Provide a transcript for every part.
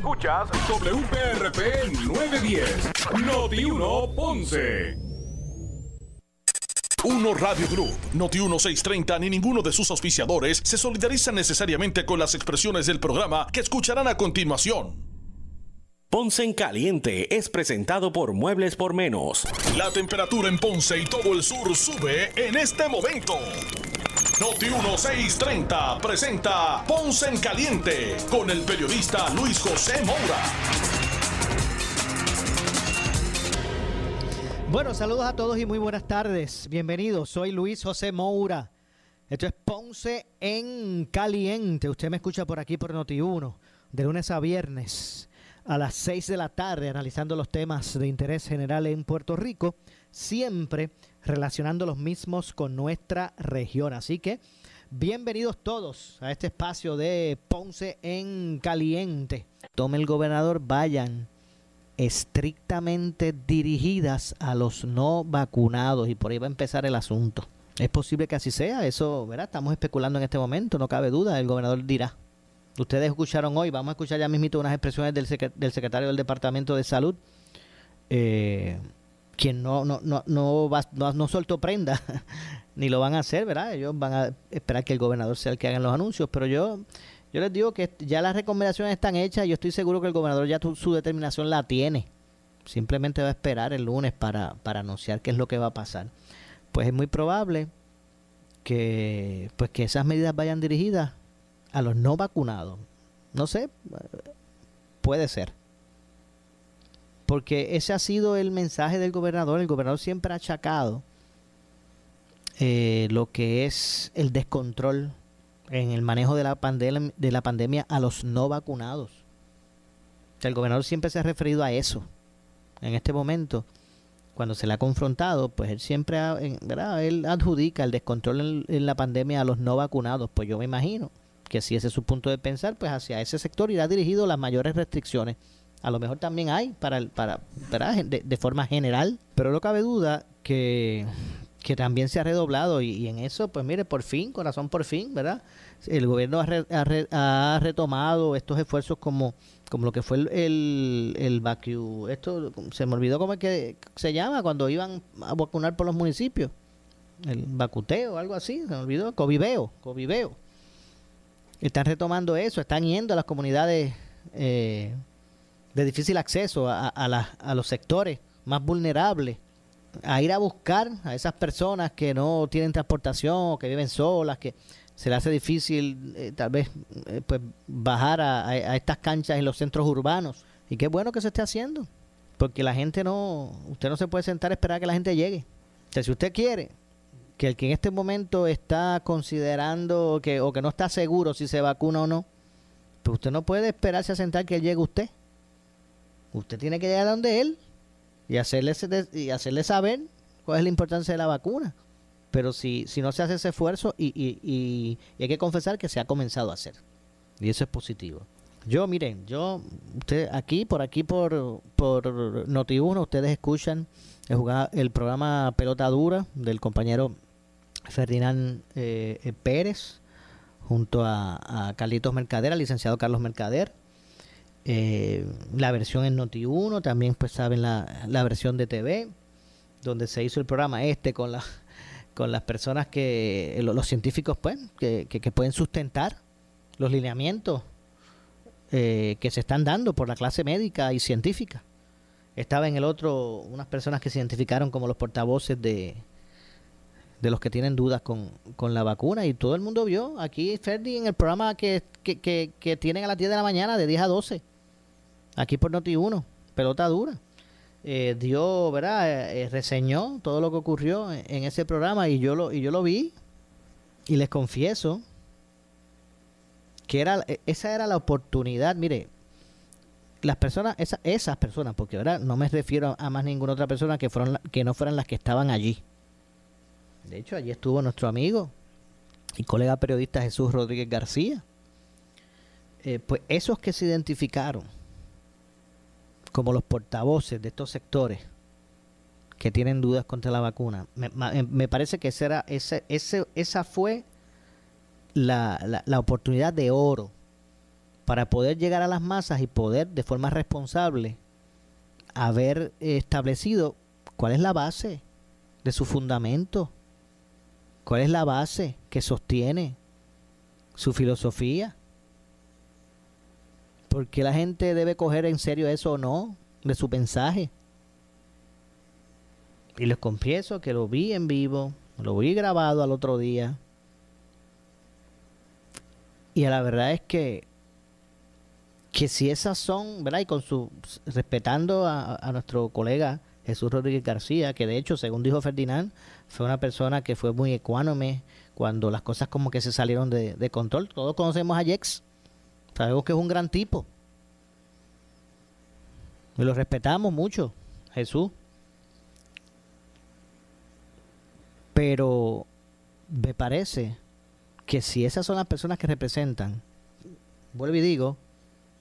Escuchas WPRP 910, Noti 1 Ponce. Uno Radio Group, Noti 1630 ni ninguno de sus auspiciadores se solidarizan necesariamente con las expresiones del programa que escucharán a continuación. Ponce en Caliente es presentado por Muebles por Menos. La temperatura en Ponce y todo el sur sube en este momento. Noti 1630 presenta Ponce en Caliente con el periodista Luis José Moura. Bueno, saludos a todos y muy buenas tardes. Bienvenidos, soy Luis José Moura. Esto es Ponce en Caliente. Usted me escucha por aquí por Noti1, de lunes a viernes a las 6 de la tarde, analizando los temas de interés general en Puerto Rico, siempre relacionando los mismos con nuestra región. Así que bienvenidos todos a este espacio de Ponce en Caliente. Tome el gobernador, vayan estrictamente dirigidas a los no vacunados y por ahí va a empezar el asunto. Es posible que así sea, eso, ¿verdad? Estamos especulando en este momento, no cabe duda, el gobernador dirá. Ustedes escucharon hoy, vamos a escuchar ya mismito unas expresiones del, secretario del Departamento de Salud, eh, quien no, no, no, no, va, no, soltó prenda, ni lo van a hacer, ¿verdad? Ellos van a esperar que el gobernador sea el que haga los anuncios, pero yo, yo les digo que ya las recomendaciones están hechas, yo estoy seguro que el gobernador ya su determinación la tiene. Simplemente va a esperar el lunes para, para anunciar qué es lo que va a pasar. Pues es muy probable que, pues que esas medidas vayan dirigidas a los no vacunados. No sé, puede ser. Porque ese ha sido el mensaje del gobernador. El gobernador siempre ha achacado eh, lo que es el descontrol en el manejo de la, pandemia, de la pandemia a los no vacunados. el gobernador siempre se ha referido a eso. En este momento, cuando se le ha confrontado, pues él siempre, ha, ¿verdad? Él adjudica el descontrol en la pandemia a los no vacunados. Pues yo me imagino que si ese es su punto de pensar, pues hacia ese sector irá dirigido las mayores restricciones. A lo mejor también hay para, para, de, de, forma general, pero no cabe duda que, que también se ha redoblado y, en eso, pues mire, por fin, corazón por fin, ¿verdad? El gobierno ha, ha, ha retomado estos esfuerzos como, como lo que fue el, el, el esto se me olvidó cómo es que se llama cuando iban a vacunar por los municipios, el vacuteo, algo así, se me olvidó, coviveo, coviveo. Están retomando eso, están yendo a las comunidades eh, de difícil acceso, a, a, los sectores más vulnerables, a ir a buscar a esas personas que no tienen transportación, que viven solas, que se les hace difícil eh, tal vez eh, pues bajar a, a, estas canchas en los centros urbanos. Y qué bueno que se esté haciendo, porque la gente no, usted no se puede sentar a esperar a que la gente llegue. Si usted quiere que el que en este momento está considerando que o que no está seguro si se vacuna o no, pues usted no puede esperarse a sentar que llegue a usted. Usted tiene que llegar a donde él y hacerle, y hacerle saber cuál es la importancia de la vacuna. Pero si, si no se hace ese esfuerzo y, y, y, hay que confesar que se ha comenzado a hacer. Y eso es positivo. Yo, miren, yo, usted aquí, por aquí, por, por Noti1, ustedes escuchan el, el programa Pelota Dura del compañero Ferdinand eh, eh, Pérez, junto a, Carlitos Mercader, al licenciado Carlos Mercader. Eh, la versión en Noti1, también pues saben la, la, versión de TV, donde se hizo el programa este con, la, con las personas que, los, científicos pues, que, que, pueden sustentar los lineamientos que se están dando por la clase médica y científica. Estaba en el otro unas personas que se identificaron como los portavoces de, de los que tienen dudas con, con, la vacuna y todo el mundo vio aquí Ferdi en el programa que, que, que, tienen a las 10 de la mañana de 10 a 12 aquí por Noti1 pelota dura. Eh, dio verdad eh, reseñó todo lo que ocurrió en, ese programa y yo lo y yo lo vi y les confieso que era e, esa era la oportunidad. Mire las personas esa, esas personas porque ahora no me refiero a más ninguna otra persona que fueron que no fueran las que estaban allí. De hecho, allí estuvo nuestro amigo y colega periodista Jesús Rodríguez García. Eh, pues esos que se identificaron como los portavoces de estos sectores que tienen dudas contra la vacuna, me, me parece que esa, era, esa fue la, la, la oportunidad de oro para poder llegar a las masas y poder de forma responsable haber establecido cuál es la base de su fundamento, cuál es la base que sostiene su filosofía. Porque la gente debe coger en serio eso o no de su mensaje. Y les confieso que lo vi en vivo, lo vi grabado al otro día. Y la verdad es que que si esas son, ¿verdad? Y con su respetando a, nuestro colega Jesús Rodríguez García, que de hecho, según dijo Ferdinand, fue una persona que fue muy ecuánime cuando las cosas como que se salieron de, control. Todos conocemos a Jex, sabemos que es un gran tipo. Y lo respetamos mucho, Jesús. Pero me parece que si esas son las personas que representan, vuelvo y digo,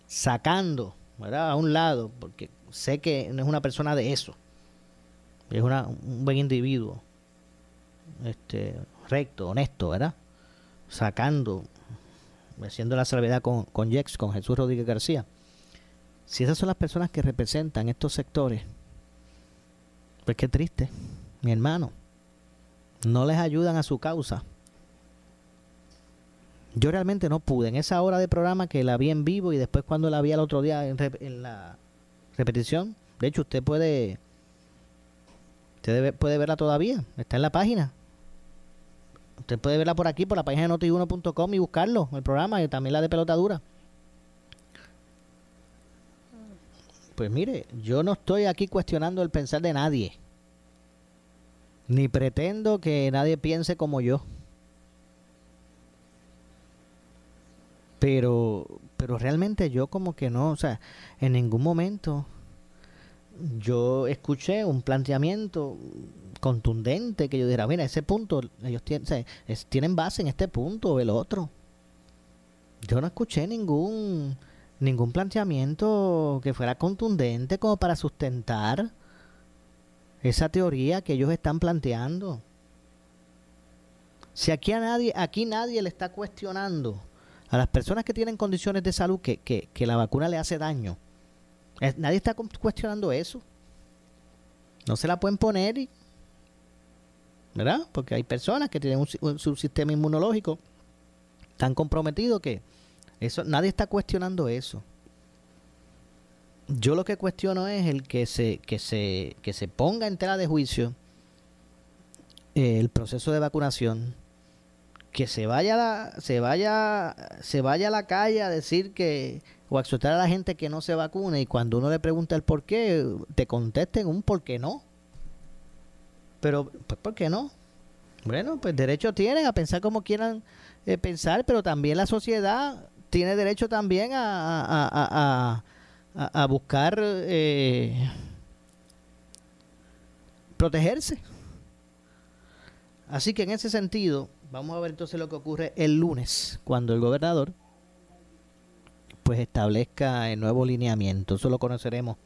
sacando ¿verdad? a un lado, porque sé que no es una persona de eso, es una, un buen individuo, este, recto, honesto, ¿verdad? Sacando, haciendo la salvedad con, con Jex, con Jesús Rodríguez García. Si esas son las personas que representan estos sectores, pues qué triste, mi hermano. No les ayudan a su causa. Yo realmente no pude. En esa hora de programa que la vi en vivo y después cuando la vi al otro día en, en la repetición, de hecho usted puede Usted puede verla todavía, está en la página. Usted puede verla por aquí, por la página de notiuno.com y buscarlo, el programa y también la de pelotadura. Pues mire, yo no estoy aquí cuestionando el pensar de nadie. Ni pretendo que nadie piense como yo. Pero, pero realmente yo como que no, o sea, en ningún momento yo escuché un planteamiento contundente que yo dijera, mira, ese punto, ellos tienen, tienen base en este punto o el otro. Yo no escuché ningún ningún planteamiento que fuera contundente como para sustentar esa teoría que ellos están planteando. Si aquí a nadie, aquí nadie le está cuestionando a las personas que tienen condiciones de salud que, que, que la vacuna le hace daño, Nadie está cuestionando eso. No se la pueden poner, y, ¿verdad? Porque hay personas que tienen un, sistema inmunológico tan comprometido que eso nadie está cuestionando eso. Yo lo que cuestiono es el que se que se que se ponga en tela de juicio eh, el proceso de vacunación, que se vaya la, se vaya se vaya a la calle a decir que o exhortar a la gente que no se vacune y cuando uno le pregunta el por qué, te contesten un por qué no. Pero, pues, ¿por qué no? Bueno, pues derecho tienen a pensar como quieran eh, pensar, pero también la sociedad tiene derecho también a, a, buscar eh, protegerse. Así que en ese sentido, vamos a ver entonces lo que ocurre el lunes, cuando el gobernador pues establezca el nuevo lineamiento. Eso lo conoceremos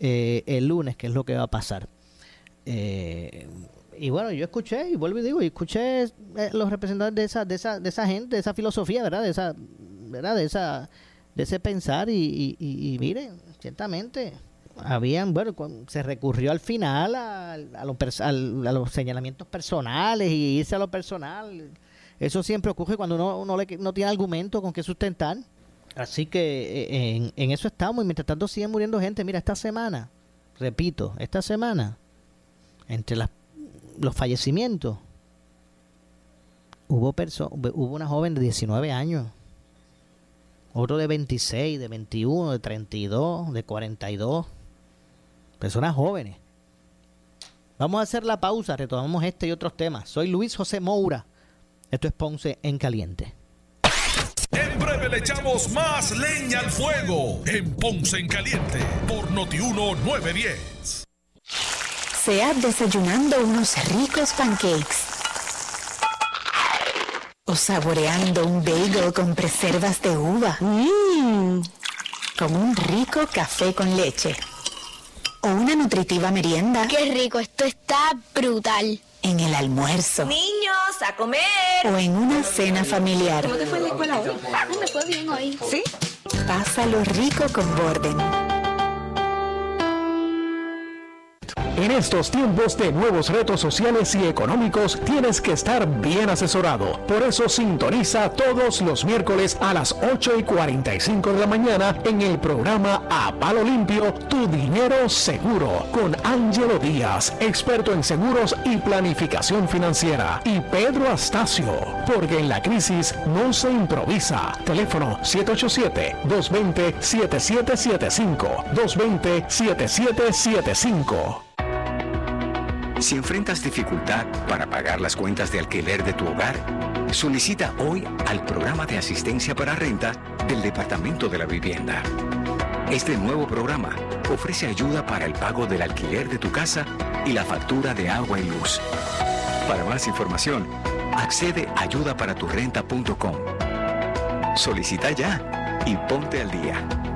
eh, el lunes, que es lo que va a pasar. Eh, y bueno, yo escuché, y vuelvo y digo, y escuché eh, los representantes de esa, de esa, de esa gente, de esa filosofía, ¿verdad? De esa, ¿verdad? De esa, de ese pensar y, y, miren, ciertamente habían, bueno, se recurrió al final a, a, los, a, los señalamientos personales y irse a lo personal. Eso siempre ocurre cuando uno, uno no tiene argumento con qué sustentar. Así que eh, en, eso estamos y mientras tanto siguen muriendo gente. Mira, esta semana, repito, esta semana, entre los fallecimientos, hubo, hubo una joven de 19 años, otro de 26, de 21, de 32, de 42, personas jóvenes. Vamos a hacer la pausa, retomamos este y otros temas. Soy Luis José Moura. Esto es Ponce en Caliente. En breve le echamos más leña al fuego en Ponce en Caliente por Notiuno 910. Sea desayunando unos ricos pancakes o saboreando un bagel con preservas de uva. Mmm, con un rico café con leche o una nutritiva merienda. ¡Qué rico! Esto está brutal en el almuerzo. Niños, a comer. O en una cena familiar. ¿Cómo te fue en la escuela hoy? Me fue bien hoy. ¿Sí? Pásalo rico con Borden. En estos tiempos de nuevos retos sociales y económicos tienes que estar bien asesorado. Por eso sintoniza todos los miércoles a las 8 y 45 de la mañana en el programa A Palo Limpio, Tu Dinero Seguro, con Angelo Díaz, experto en seguros y planificación financiera, y Pedro Astacio, porque en la crisis no se improvisa. Teléfono 787-220-7775, 220-7775. Si enfrentas dificultad para pagar las cuentas de alquiler de tu hogar, solicita hoy al programa de asistencia para renta del Departamento de la Vivienda. Este nuevo programa ofrece ayuda para el pago del alquiler de tu casa y la factura de agua y luz. Para más información, accede a ayudaparaturrenta.com. Solicita ya y ponte al día.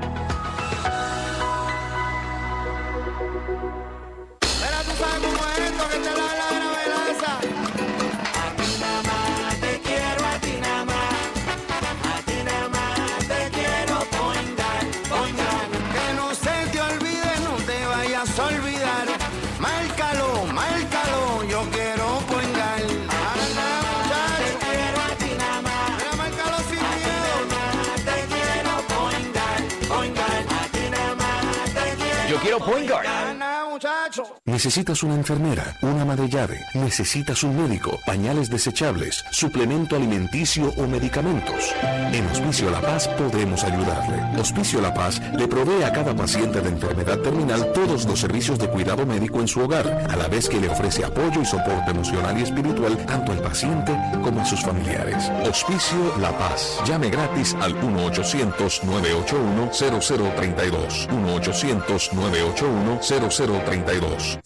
point guard. Necesitas una enfermera, una ama de llave, necesitas un médico, pañales desechables, suplemento alimenticio o medicamentos. En Hospicio La Paz podemos ayudarle. Hospicio La Paz le provee a cada paciente de enfermedad terminal todos los servicios de cuidado médico en su hogar, a la vez que le ofrece apoyo y soporte emocional y espiritual tanto al paciente como a sus familiares. Hospicio La Paz. Llame gratis al 1-800-981-0032. 1-800-981-0032.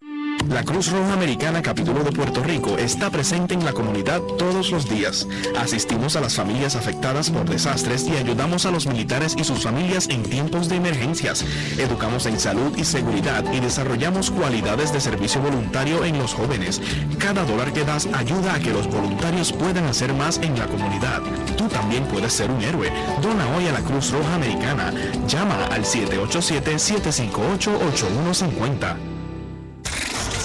La Cruz Roja Americana Capítulo de Puerto Rico está presente en la comunidad todos los días. Asistimos a las familias afectadas por desastres y ayudamos a los militares y sus familias en tiempos de emergencias. Educamos en salud y seguridad y desarrollamos cualidades de servicio voluntario en los jóvenes. Cada dólar que das ayuda a que los voluntarios puedan hacer más en la comunidad. Tú también puedes ser un héroe. Dona hoy a la Cruz Roja Americana. Llama al 787-758-8150.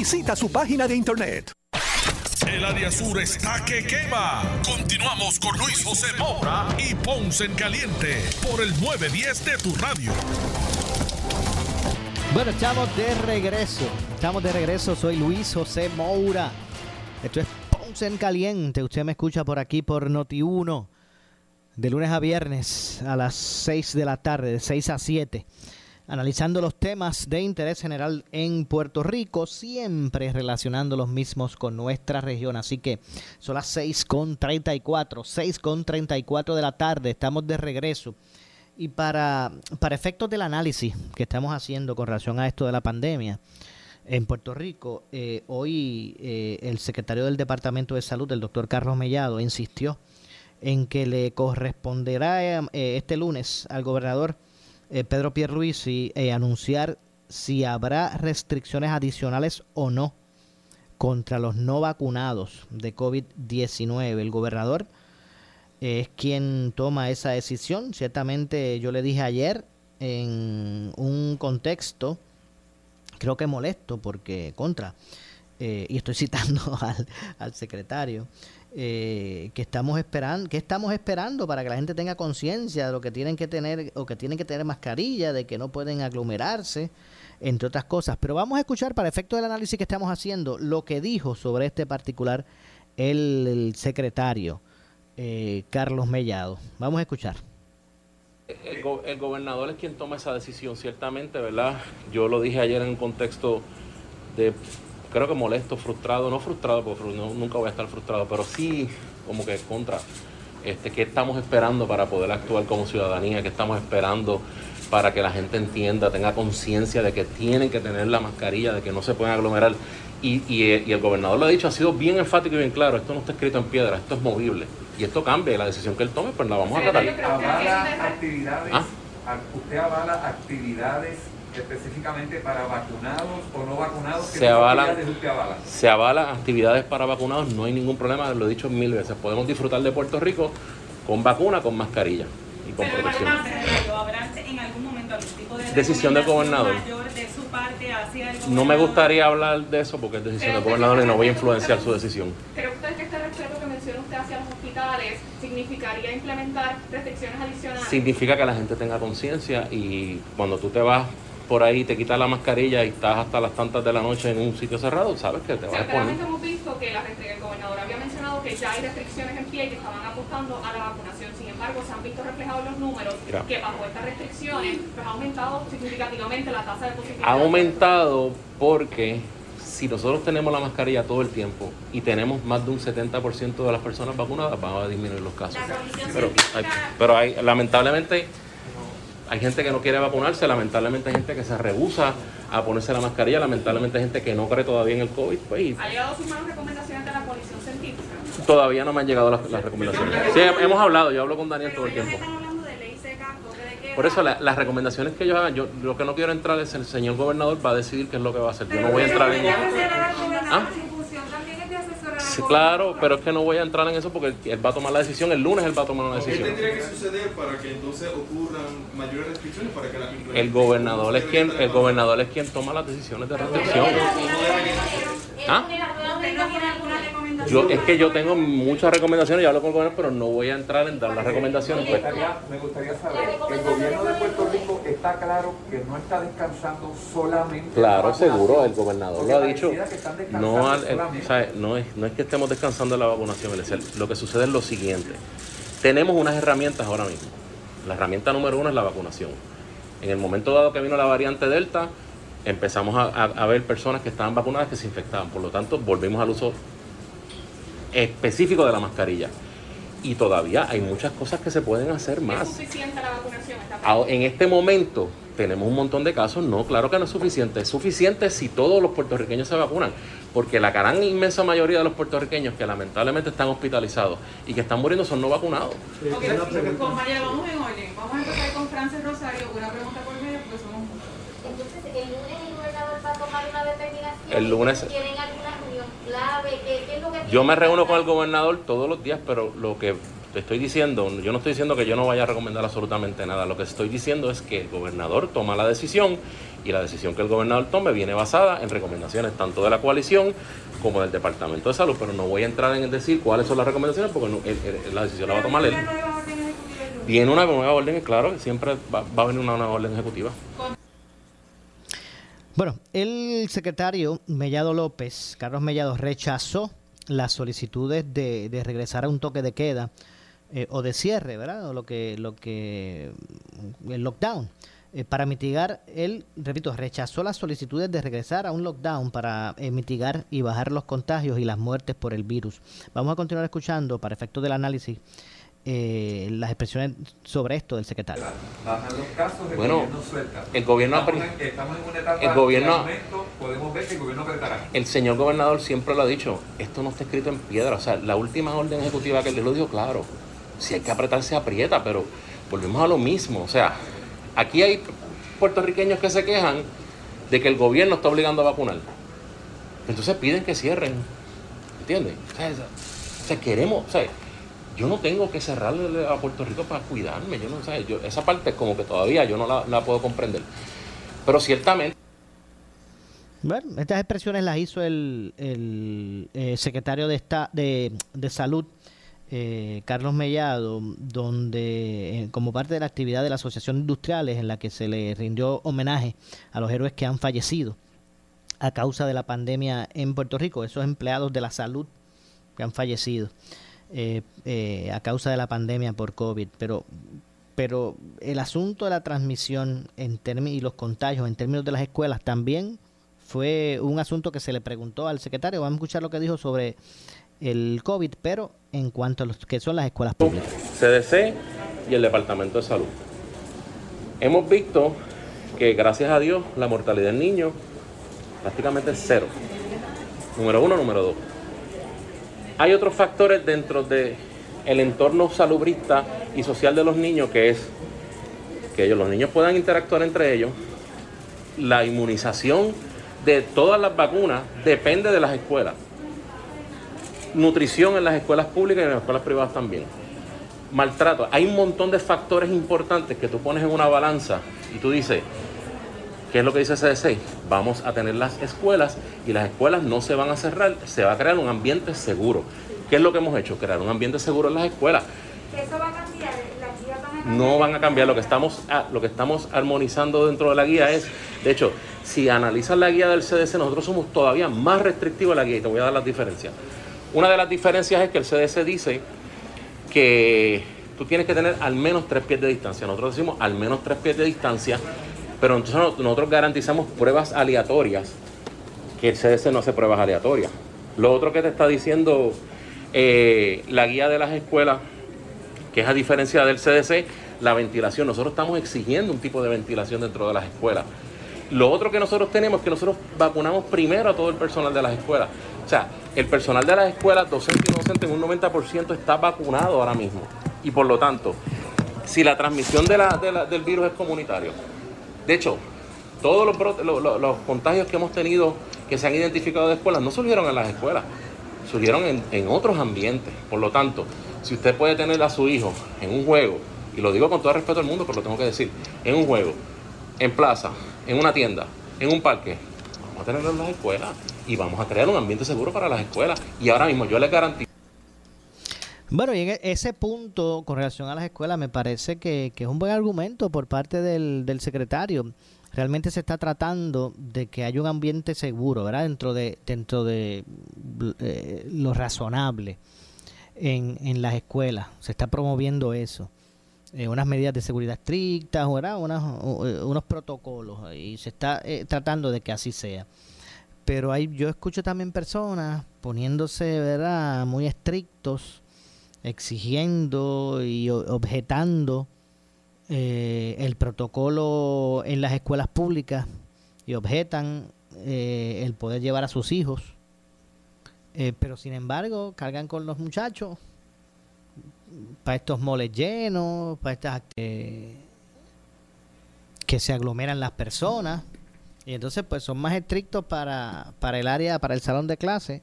Visita su página de internet. El área sur está que quema. Continuamos con Luis José Moura y Ponce en Caliente por el 910 de tu radio. Bueno, estamos de regreso. Estamos de regreso. Soy Luis José Moura. Esto es Ponce en Caliente. Usted me escucha por aquí por Noti1. De lunes a viernes a las 6 de la tarde, de 6 a 7 analizando los temas de interés general en Puerto Rico, siempre relacionando los mismos con nuestra región. Así que son las 6.34, 6.34 de la tarde, estamos de regreso. Y para, para efectos del análisis que estamos haciendo con relación a esto de la pandemia, en Puerto Rico, eh, hoy eh, el secretario del Departamento de Salud, el doctor Carlos Mellado, insistió en que le corresponderá eh, este lunes al gobernador eh, Pedro Pierluisi eh, anunciar si habrá restricciones adicionales o no contra los no vacunados de COVID-19. El gobernador es quien toma esa decisión. Ciertamente yo le dije ayer en un contexto, creo que molesto, porque contra, eh, y estoy citando al, al secretario, eh, que estamos esperando, que estamos esperando para que la gente tenga conciencia de lo que tienen que tener o que tienen que tener mascarilla, de que no pueden aglomerarse, entre otras cosas. Pero vamos a escuchar para efecto del análisis que estamos haciendo lo que dijo sobre este particular el, secretario eh, Carlos Mellado. Vamos a escuchar. El, el, gobernador es quien toma esa decisión, ciertamente, ¿verdad? Yo lo dije ayer en un contexto de creo que molesto, frustrado, no frustrado, porque nunca voy a estar frustrado, pero sí como que contra. Este, ¿Qué estamos esperando para poder actuar como ciudadanía? ¿Qué estamos esperando para que la gente entienda, tenga conciencia de que tienen que tener la mascarilla, de que no se pueden aglomerar? Y, y, el gobernador lo ha dicho, ha sido bien enfático y bien claro, esto no está escrito en piedra, esto es movible. Y esto cambia, la decisión que él tome, pues la vamos a tratar. actividades, ¿Ah? ¿Usted avala actividades específicamente para vacunados o no vacunados? Se avalan, se avalan actividades para vacunados, no hay ningún problema, lo he dicho mil veces. Podemos disfrutar de Puerto Rico con vacuna, con mascarilla y con protección. en algún momento algún tipo de decisión del gobernador. De su parte hacia el gobernador. No me gustaría hablar de eso porque es decisión del gobernador y no voy a influenciar su decisión. ¿Cree usted que este respeto que menciona usted hacia los hospitales significaría implementar restricciones adicionales? Significa que la gente tenga conciencia y cuando tú te vas por ahí, te quitas la mascarilla y estás hasta las tantas de la noche en un sitio cerrado, sabes que te vas a poner. hemos visto que la, el gobernador había mencionado que ya hay restricciones en pie y que estaban apuntando a la vacunación. Sin embargo, se han visto reflejados los números que bajo estas restricciones pues, ha aumentado significativamente la tasa de positividad. Ha aumentado porque si nosotros tenemos la mascarilla todo el tiempo y tenemos más de un 70% de las personas vacunadas, vamos a disminuir los casos. Pero, pero hay, lamentablemente hay gente que no quiere vacunarse, lamentablemente hay gente que se rehúsa a ponerse la mascarilla, lamentablemente hay gente que no cree todavía en el COVID. Pues, ¿Ha llegado sus manos recomendaciones de la coalición científica? Todavía no me han llegado las, recomendaciones. Sí, hemos hablado, yo hablo con Daniel todo el tiempo. Por eso las recomendaciones que yo haga, yo lo que no quiero entrar es el señor gobernador va a decidir qué es lo que va a hacer. Yo no voy a entrar en claro, pero es que no voy a entrar en eso porque él va a tomar la decisión, el lunes él va a tomar una decisión. ¿Qué tendría que suceder para que entonces ocurran mayores restricciones para que la El gobernador es quien, el gobernador es quien toma las decisiones de restricción. ¿Ah? Yo, es que yo tengo muchas recomendaciones, yo hablo con el gobierno, pero no voy a entrar en dar las recomendaciones. Me gustaría, me gustaría saber, el gobierno de Puerto Rico está claro que no está descansando solamente. Claro, seguro, el gobernador lo ha dicho. No, no, es, no es que estemos descansando en la vacunación, lo que sucede es lo siguiente. Tenemos unas herramientas ahora mismo. La herramienta número uno es la vacunación. En el momento dado que vino la variante Delta, empezamos a, a, ver personas que estaban vacunadas que se infectaban. Por lo tanto, volvimos al uso específico de la mascarilla. Y todavía hay muchas cosas que se pueden hacer más. ¿Es suficiente la vacunación? En este momento tenemos un montón de casos. No, claro que no es suficiente. Es suficiente si todos los puertorriqueños se vacunan. Porque la gran inmensa mayoría de los puertorriqueños que lamentablemente están hospitalizados y que están muriendo son no vacunados. Okay, compañero, vamos en orden. Vamos a empezar con Francis Rosario. Una pregunta por medio, porque somos muchos. Entonces, el lunes el gobernador va a tomar una determinación. El lunes. ¿Tienen alguna yo me reúno con el gobernador todos los días, pero lo que te estoy diciendo, yo no estoy diciendo que yo no vaya a recomendar absolutamente nada. Lo que estoy diciendo es que el gobernador toma la decisión y la decisión que el gobernador tome viene basada en recomendaciones tanto de la coalición como del Departamento de Salud. Pero no voy a entrar en decir cuáles son las recomendaciones porque la decisión la va a tomar él. Viene una nueva orden, claro, siempre va, va a venir una nueva orden ejecutiva. Bueno, el secretario Mellado López, Carlos Mellado, rechazó las solicitudes de, regresar a un toque de queda eh, o de cierre, ¿verdad? O lo que, lo que, el lockdown. Eh, para mitigar, él, repito, rechazó las solicitudes de regresar a un lockdown para eh, mitigar y bajar los contagios y las muertes por el virus. Vamos a continuar escuchando, para efectos del análisis, eh, las expresiones sobre esto del secretario. los casos, el bueno, gobierno suelta. El gobierno estamos, en, estamos en una etapa el gobierno, momento, podemos ver que el gobierno apretará. El señor gobernador siempre lo ha dicho, esto no está escrito en piedra. O sea, la última orden ejecutiva que le lo dijo, claro, si hay que apretar, se aprieta, pero volvemos a lo mismo. O sea, aquí hay puertorriqueños que se quejan de que el gobierno está obligando a vacunar. Entonces piden que cierren. ¿Entiendes? O sea, o sea queremos, o sea, yo no tengo que cerrarle a Puerto Rico para cuidarme. Yo no sé, yo, esa parte como que todavía yo no la, puedo comprender. Pero ciertamente. Bueno, estas expresiones las hizo el, eh, secretario de, esta, de, Salud, eh, Carlos Mellado, donde eh, como parte de la actividad de la Asociación de Industriales en la que se le rindió homenaje a los héroes que han fallecido a causa de la pandemia en Puerto Rico, esos empleados de la salud que han fallecido. Eh, eh, a causa de la pandemia por COVID, pero pero el asunto de la transmisión en y los contagios en términos de las escuelas también fue un asunto que se le preguntó al secretario. Vamos a escuchar lo que dijo sobre el COVID, pero en cuanto a los que son las escuelas públicas. CDC y el Departamento de Salud. Hemos visto que gracias a Dios la mortalidad en niños prácticamente es cero. Número uno, número dos. Hay otros factores dentro del el entorno salubrista y social de los niños que es que ellos, los niños puedan interactuar entre ellos. La inmunización de todas las vacunas depende de las escuelas. Nutrición en las escuelas públicas y en las escuelas privadas también. Maltrato. Hay un montón de factores importantes que tú pones en una balanza y tú dices, ¿qué es lo que dice CDC? Vamos a tener las escuelas y las escuelas no se van a cerrar, se va a crear un ambiente seguro. ¿Qué es lo que hemos hecho? Crear un ambiente seguro en las escuelas. ¿Eso va a cambiar? ¿Las guías van a cambiar? No van a cambiar. Lo que, estamos, ah, lo que estamos armonizando dentro de la guía es, de hecho, si analizas la guía del CDC, nosotros somos todavía más restrictivos en la guía y te voy a dar las diferencias. Una de las diferencias es que el CDC dice que tú tienes que tener al menos tres pies de distancia. Nosotros decimos al menos tres pies de distancia, pero entonces nosotros garantizamos pruebas aleatorias que el CDC no hace pruebas aleatorias. Lo otro que te está diciendo eh, la guía de las escuelas, que es a diferencia del CDC, la ventilación. Nosotros estamos exigiendo un tipo de ventilación dentro de las escuelas. Lo otro que nosotros tenemos es que nosotros vacunamos primero a todo el personal de las escuelas. O sea, el personal de las escuelas, docente y docente, en un 90% está vacunado ahora mismo. Y por lo tanto, si la transmisión del virus es comunitario, de hecho, todos los, contagios que hemos tenido que se han identificado de escuelas no surgieron en las escuelas, surgieron en, otros ambientes. Por lo tanto, si usted puede tener a su hijo en un juego, y lo digo con todo respeto al mundo, pero lo tengo que decir, en un juego, en plaza, en una tienda, en un parque, vamos a tenerlo en las escuelas y vamos a crear un ambiente seguro para las escuelas. Y ahora mismo yo les garantizo. Bueno, y en e, ese punto, con relación a las escuelas, me parece que, es un buen argumento por parte del, del secretario realmente se está tratando de que haya un ambiente seguro, ¿verdad? Dentro de, dentro de eh, lo razonable en, en las escuelas. Se está promoviendo eso. Eh, unas medidas de seguridad estrictas, ¿verdad? Eh, unos protocolos. Y se está tratando de que así sea. Pero hay, yo escucho también personas poniéndose, ¿verdad? Muy estrictos, exigiendo y objetando eh, el protocolo en las escuelas públicas y objetan eh, el poder llevar a sus hijos, eh, pero sin embargo cargan con los muchachos para estos moles llenos, para estas que se aglomeran las personas. Y entonces pues son más estrictos para, para el área, para el salón de clase,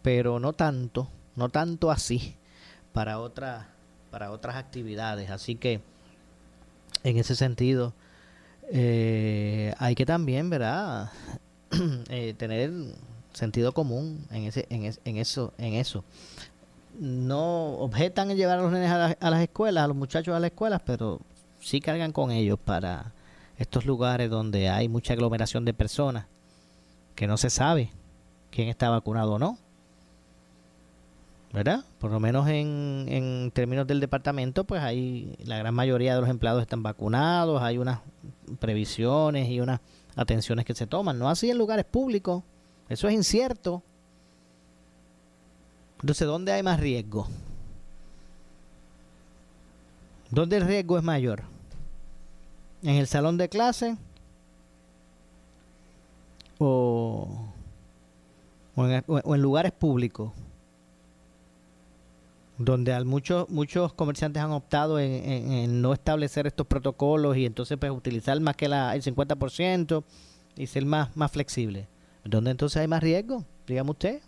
pero no tanto, no tanto así para otras para otras actividades, así que en ese sentido, eh, hay que también, ¿verdad? Eh, tener sentido común en ese, en, en, eso, en eso. No objetan en llevar a los nenes a, las escuelas, a los muchachos a las escuelas, pero sí cargan con ellos para estos lugares donde hay mucha aglomeración de personas que no se sabe quién está vacunado o no. ¿Verdad? Por lo menos en, en términos del departamento, pues hay la gran mayoría de los empleados están vacunados, hay unas previsiones y unas atenciones que se toman, no así en lugares públicos, eso es incierto. Entonces, ¿dónde hay más riesgo? ¿Dónde el riesgo es mayor? ¿En el salón de clase? ¿O, o en lugares públicos? Donde al muchos muchos comerciantes han optado en, no establecer estos protocolos y entonces pues utilizar más que la, el 50% y ser más, más flexible. ¿Dónde entonces hay más riesgo? Dígame usted.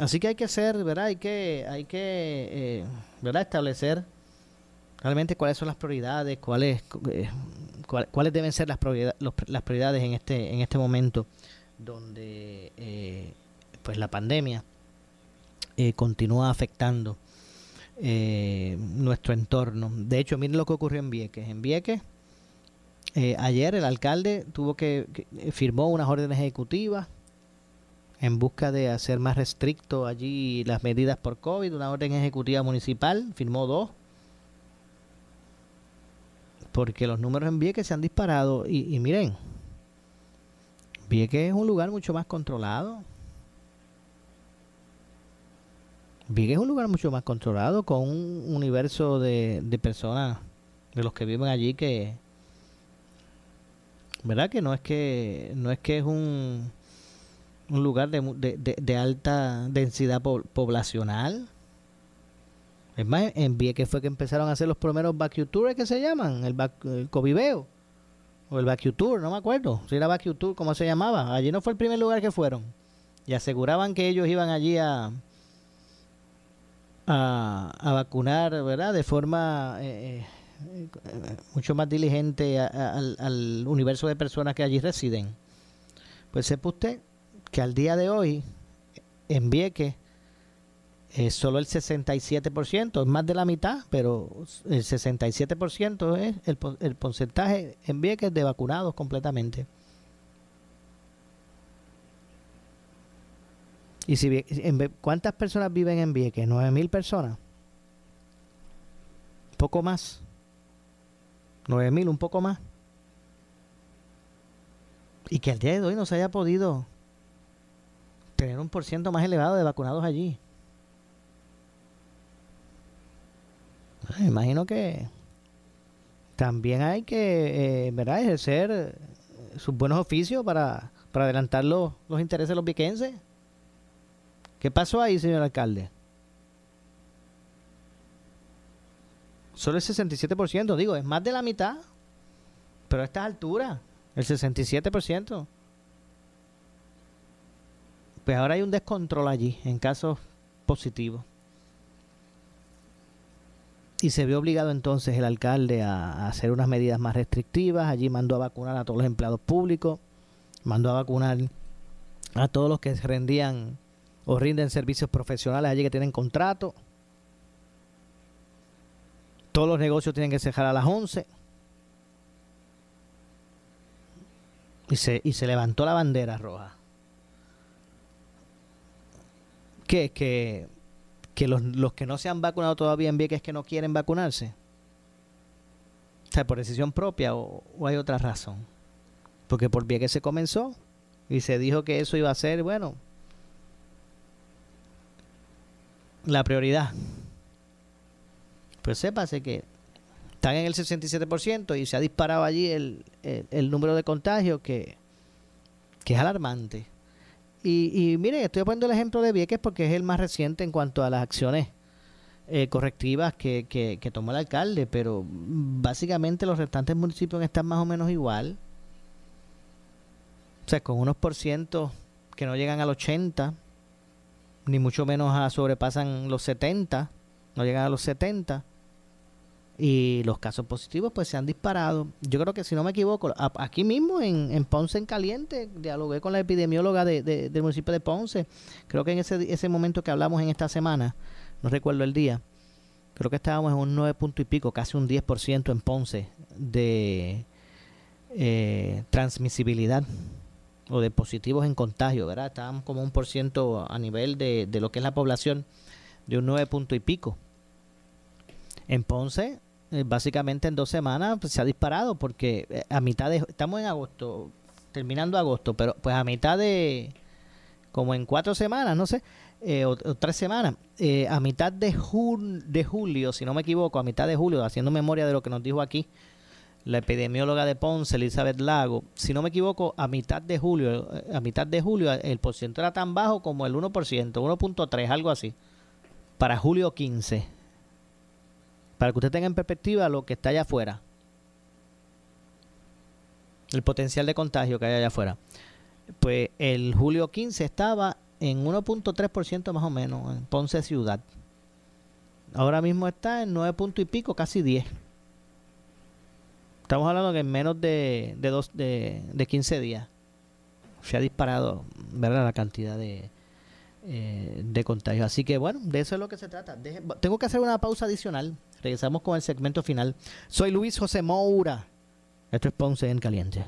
Así que hay que ser, ¿verdad? Hay que, hay que eh, ¿verdad? establecer realmente cuáles son las prioridades, cuáles, eh, cuáles deben ser las prioridades, las prioridades en este, en este momento donde eh, pues la pandemia continúa afectando nuestro entorno. De hecho, miren lo que ocurrió en Vieques. En Vieques, ayer el alcalde tuvo que, que firmó unas órdenes ejecutivas en busca de hacer más restricto allí las medidas por COVID, una orden ejecutiva municipal, firmó dos, porque los números en Vieques se han disparado y, miren, Vieques es un lugar mucho más controlado. Vieques es un lugar mucho más controlado con un universo de, de personas, de los que viven allí que, ¿verdad? Que no es que, no es que es un un lugar de, de, alta densidad poblacional. Es más, en Vieques fue que empezaron a hacer los primeros vacuum tours que se llaman, el, el Coviveo o el vacuum tour, no me acuerdo si era vacuum tour, ¿cómo se llamaba? Allí no fue el primer lugar que fueron. Y aseguraban que ellos iban allí a, a, vacunar, ¿verdad? De forma eh, eh, mucho más diligente al, universo de personas que allí residen. Pues sepa usted que al día de hoy en Vieques es solo el 67%, es más de la mitad, pero el 67% es el, el porcentaje en Vieques de vacunados completamente. ¿Y si, cuántas personas viven en Vieques? ¿9 mil personas? Poco más. ¿9 mil? Un poco más. Y que al día de hoy no se haya podido tener un por ciento más elevado de vacunados allí. Me imagino que también hay que eh, ¿verdad? ejercer sus buenos oficios para, para adelantar los, los intereses de los viquenses. ¿Qué pasó ahí, señor alcalde? Solo el 67%, digo, es más de la mitad. Pero a estas alturas, el 67% pues ahora hay un descontrol allí en casos positivos. Y se vio obligado entonces el alcalde a, hacer unas medidas más restrictivas. Allí mandó a vacunar a todos los empleados públicos, mandó a vacunar a todos los que rendían o rinden servicios profesionales allí que tienen contrato. Todos los negocios tienen que cerrar a las 11. Y se, y se levantó la bandera roja. ¿Qué? Que, que los, los, que no se han vacunado todavía en Vieques que no quieren vacunarse. O sea, por decisión propia o, hay otra razón. Porque por Vieques se comenzó y se dijo que eso iba a ser, bueno, la prioridad. Pues sépase que están en el 67% y se ha disparado allí el, el, número de contagios que, que es alarmante. Y, y miren, estoy poniendo el ejemplo de Vieques porque es el más reciente en cuanto a las acciones eh, correctivas que, que, tomó el alcalde, pero básicamente los restantes municipios están más o menos igual. O sea, con unos por ciento que no llegan al 80, ni mucho menos a sobrepasan los 70, no llegan a los 70 y los casos positivos pues se han disparado. Yo creo que si no me equivoco, aquí mismo en, Ponce en Caliente, dialogué con la epidemióloga de, del municipio de Ponce, creo que en ese, ese momento que hablamos en esta semana, no recuerdo el día, creo que estábamos en un 9 punto y pico, casi un 10% en Ponce de eh, transmisibilidad o de positivos en contagio, ¿verdad? Estábamos como un por ciento a nivel de, de lo que es la población de un 9 punto y pico. En Ponce eh, básicamente en dos semanas pues, se ha disparado porque eh, a mitad de estamos en agosto terminando agosto pero pues a mitad de como en cuatro semanas no sé eh, o, tres semanas a mitad de de julio si no me equivoco a mitad de julio haciendo memoria de lo que nos dijo aquí la epidemióloga de Ponce Elizabeth Lago si no me equivoco a mitad de julio a mitad de julio el porcentaje era tan bajo como el 1% 1.3 algo así para julio 15 para que usted tenga en perspectiva lo que está allá afuera. El potencial de contagio que hay allá afuera. Pues el julio 15 estaba en 1.3% más o menos en Ponce Ciudad. Ahora mismo está en 9 punto y pico, casi 10. Estamos hablando que en menos de, de, dos, de, de 15 días se ha disparado ¿verdad? la cantidad de, eh, de contagios. Así que bueno, de eso es lo que se trata. tengo que hacer una pausa adicional. Regresamos con el segmento final. Soy Luis José Moura. Esto es Ponce en Caliente.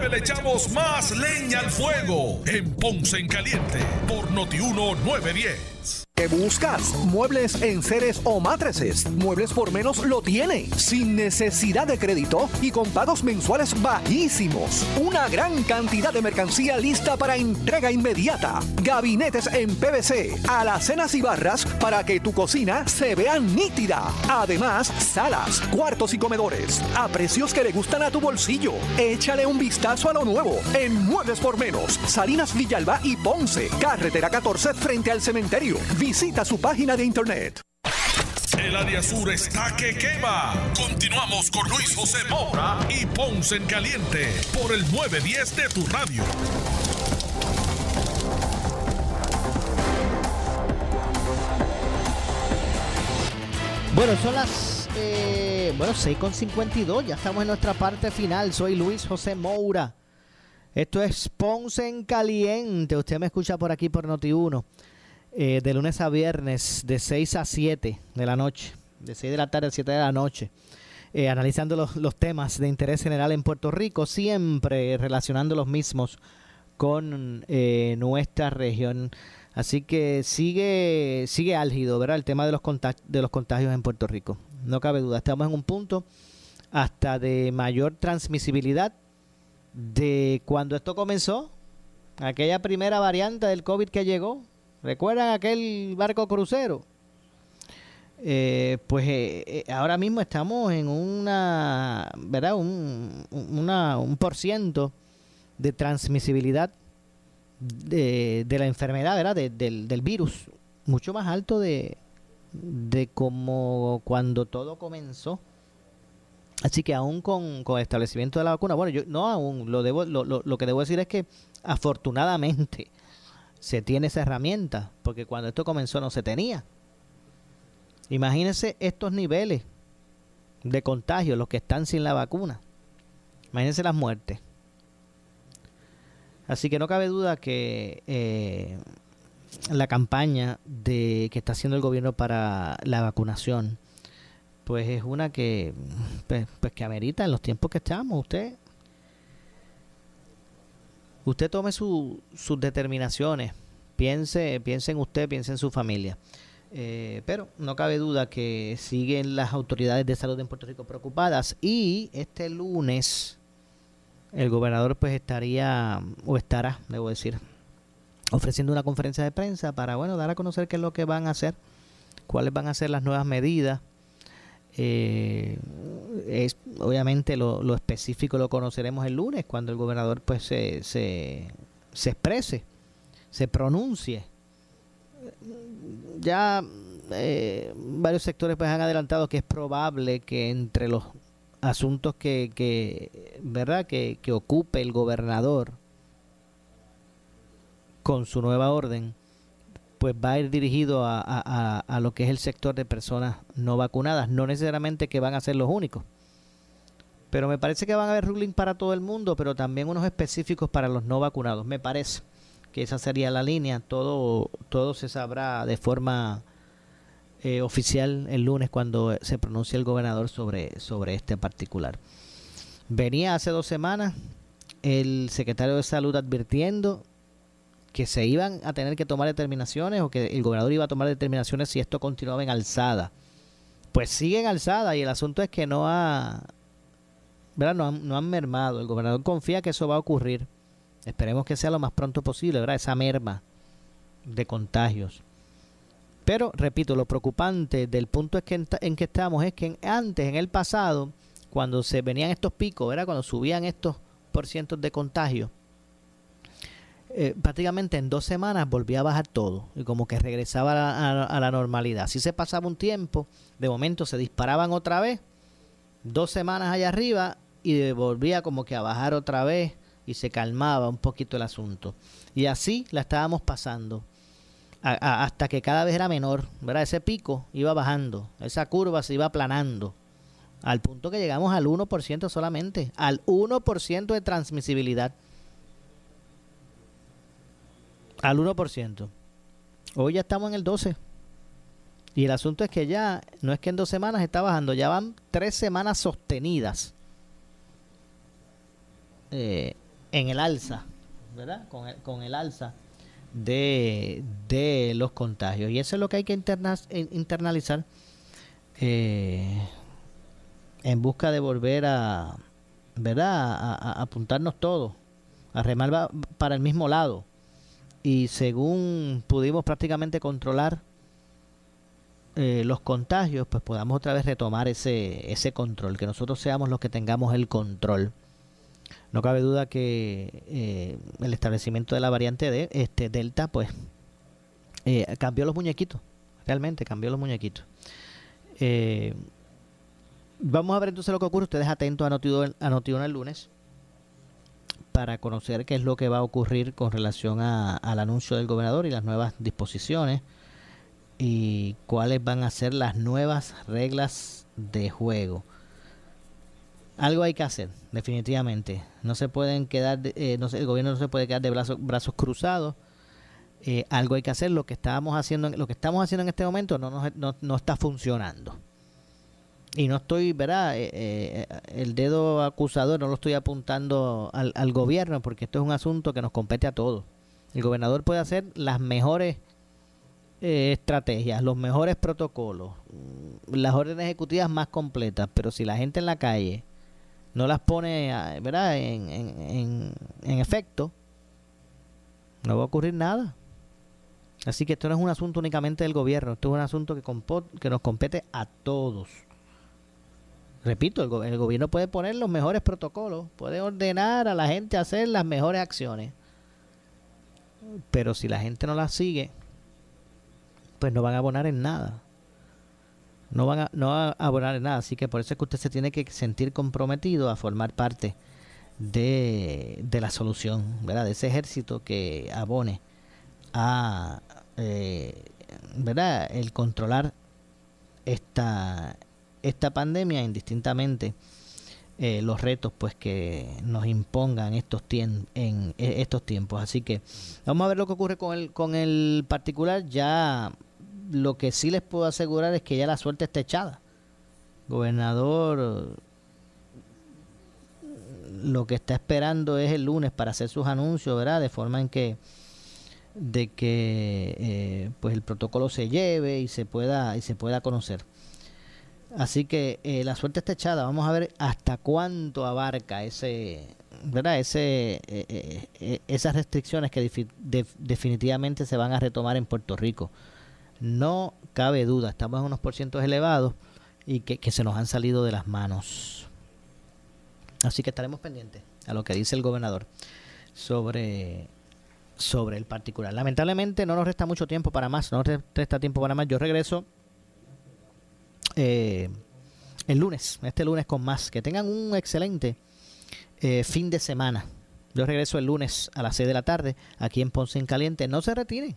Le echamos más leña al fuego en Ponce en Caliente por Notiuno 910. ¿Qué buscas? Muebles en seres o matrices. Muebles por menos lo tiene. Sin necesidad de crédito y con pagos mensuales bajísimos. Una gran cantidad de mercancía lista para entrega inmediata. Gabinetes en PVC, alacenas y barras para que tu cocina se vea nítida. Además, salas, cuartos y comedores. A precios que le gustan a tu bolsillo. Échale un vistazo a lo nuevo en Muebles por menos. Salinas Villalba y Ponce. Carretera 14 frente al cementerio. Visita su página de internet. El área sur está que quema. Continuamos con Luis José Moura y Ponce en Caliente por el 910 de tu radio. Bueno, son las eh, bueno, 6.52, ya estamos en nuestra parte final. Soy Luis José Moura. Esto es Ponce en Caliente. Usted me escucha por aquí por Noti1. Eh, de lunes a viernes de 6 a 7 de la noche, de 6 de la tarde a 7 de la noche, eh, analizando los, los, temas de interés general en Puerto Rico, siempre relacionando los mismos con eh, nuestra región. Así que sigue, sigue álgido, ¿verdad? El tema de los, de los contagios en Puerto Rico. No cabe duda, estamos en un punto hasta de mayor transmisibilidad de cuando esto comenzó, aquella primera variante del COVID que llegó, ¿Recuerdan aquel barco crucero? Eh, pues eh, eh, ahora mismo estamos en una, ¿verdad? Un, una, un por ciento de transmisibilidad de, la enfermedad, ¿verdad? del, del, virus, mucho más alto de, de como cuando todo comenzó. Así que aún con, con establecimiento de la vacuna, bueno, yo no aún, lo, debo, lo, lo, lo que debo decir es que afortunadamente se tiene esa herramienta, porque cuando esto comenzó no se tenía. Imagínense estos niveles de contagio, los que están sin la vacuna. Imagínense las muertes. Así que no cabe duda que eh, la campaña de que está haciendo el gobierno para la vacunación, pues es una que, pues, pues que amerita en los tiempos que estamos. Usted usted tome sus determinaciones, piense, piense en usted, piense en su familia. Eh, pero no cabe duda que siguen las autoridades de salud en Puerto Rico preocupadas y este lunes el gobernador pues estaría o estará, debo decir, ofreciendo una conferencia de prensa para bueno dar a conocer qué es lo que van a hacer, cuáles van a ser las nuevas medidas eh, es, obviamente lo, lo, específico lo conoceremos el lunes cuando el gobernador pues se, se, se exprese, se pronuncie. Ya eh, varios sectores pues han adelantado que es probable que entre los asuntos que, que verdad que, que ocupe el gobernador con su nueva orden pues va a ir dirigido a, a, lo que es el sector de personas no vacunadas. No necesariamente que van a ser los únicos. Pero me parece que van a haber ruling para todo el mundo, pero también unos específicos para los no vacunados. Me parece que esa sería la línea. Todo, todo se sabrá de forma eh, oficial el lunes cuando se pronuncie el gobernador sobre, sobre este particular. Venía hace dos semanas el secretario de salud advirtiendo que se iban a tener que tomar determinaciones o que el gobernador iba a tomar determinaciones si esto continuaba en alzada. Pues sigue en alzada y el asunto es que no ha, ¿verdad? No, han, no mermado. El gobernador confía que eso va a ocurrir. Esperemos que sea lo más pronto posible, ¿verdad? Esa merma de contagios. Pero, repito, lo preocupante del punto es que en, que estamos es que antes, en el pasado, cuando se venían estos picos, ¿verdad? Cuando subían estos porcientos de contagio, eh, prácticamente en dos semanas volvía a bajar todo y como que regresaba a la, normalidad. Si se pasaba un tiempo, de momento se disparaban otra vez, dos semanas allá arriba y volvía como que a bajar otra vez y se calmaba un poquito el asunto. Y así la estábamos pasando hasta que cada vez era menor, ¿verdad? Ese pico iba bajando, esa curva se iba aplanando, al punto que llegamos al 1% solamente, al 1% de transmisibilidad. Al 1%. Hoy ya estamos en el 12%. Y el asunto es que ya, no es que en dos semanas está bajando, ya van tres semanas sostenidas eh, en el alza, ¿verdad? Con el, con el alza de, de, los contagios. Y eso es lo que hay que internalizar eh, en busca de volver a, ¿verdad? A, apuntarnos todos, a remar para el mismo lado. Y según pudimos prácticamente controlar eh, los contagios, pues podamos otra vez retomar ese, ese control, que nosotros seamos los que tengamos el control. No cabe duda que eh, el establecimiento de la variante de este Delta, pues, eh, cambió los muñequitos, realmente cambió los muñequitos. vamos a ver entonces lo que ocurre. Ustedes atentos a Notiuno, el lunes para conocer qué es lo que va a ocurrir con relación al anuncio del gobernador y las nuevas disposiciones y cuáles van a ser las nuevas reglas de juego. Algo hay que hacer, definitivamente. No se pueden quedar, eh, el gobierno no se puede quedar de brazos, brazos cruzados. Eh, algo hay que hacer. Lo que estábamos haciendo, lo que estamos haciendo en este momento no, no, no está funcionando. Y no estoy, ¿verdad? Eh, el dedo acusador no lo estoy apuntando al, al gobierno porque esto es un asunto que nos compete a todos. El gobernador puede hacer las mejores eh, estrategias, los mejores protocolos, mm, las órdenes ejecutivas más completas, pero si la gente en la calle no las pone ah, ¿verdad? En, en, en, efecto, no va a ocurrir nada. Así que esto no es un asunto únicamente del gobierno, esto es un asunto que, que nos compete a todos. Repito, el, gobierno puede poner los mejores protocolos, puede ordenar a la gente hacer las mejores acciones. Pero si la gente no las sigue, pues no van a abonar en nada. No van a, no a abonar en nada. Así que por eso es que usted se tiene que sentir comprometido a formar parte de, de la solución, ¿verdad? De ese ejército que abone a, eh, ¿verdad? El controlar esta, esta pandemia indistintamente eh, los retos pues que nos impongan estos en eh, estos tiempos así que vamos a ver lo que ocurre con el con el particular ya lo que sí les puedo asegurar es que ya la suerte está echada. Gobernador lo que está esperando es el lunes para hacer sus anuncios, ¿verdad? De forma en que de que eh, pues el protocolo se lleve y se pueda y se pueda conocer. Así que eh, la suerte está echada. Vamos a ver hasta cuánto abarca ese, ¿verdad? Ese, eh, esas restricciones que definitivamente se van a retomar en Puerto Rico. No cabe duda, estamos en unos porcientos elevados y que, se nos han salido de las manos. Así que estaremos pendientes a lo que dice el gobernador sobre, sobre el particular. Lamentablemente no nos resta mucho tiempo para más, no nos resta tiempo para más. Yo regreso eh, el lunes, este lunes con más. Que tengan un excelente eh, fin de semana. Yo regreso el lunes a las 6 de la tarde aquí en Ponce en Caliente. No se retiren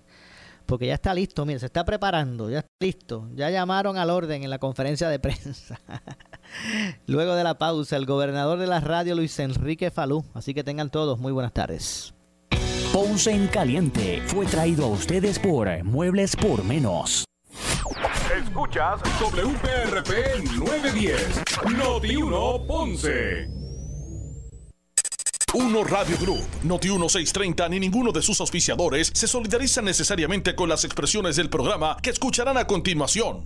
porque ya está listo, mire, se está preparando, ya está listo. Ya llamaron al orden en la conferencia de prensa. Luego de la pausa, el gobernador de la radio, Luis Enrique Falú. Así que tengan todos muy buenas tardes. Ponce en Caliente fue traído a ustedes por Muebles por Menos. Escuchas WPRP 910, Noti 1 Ponce. Uno Radio Group, Noti 1630 ni ninguno de sus auspiciadores se solidarizan necesariamente con las expresiones del programa que escucharán a continuación.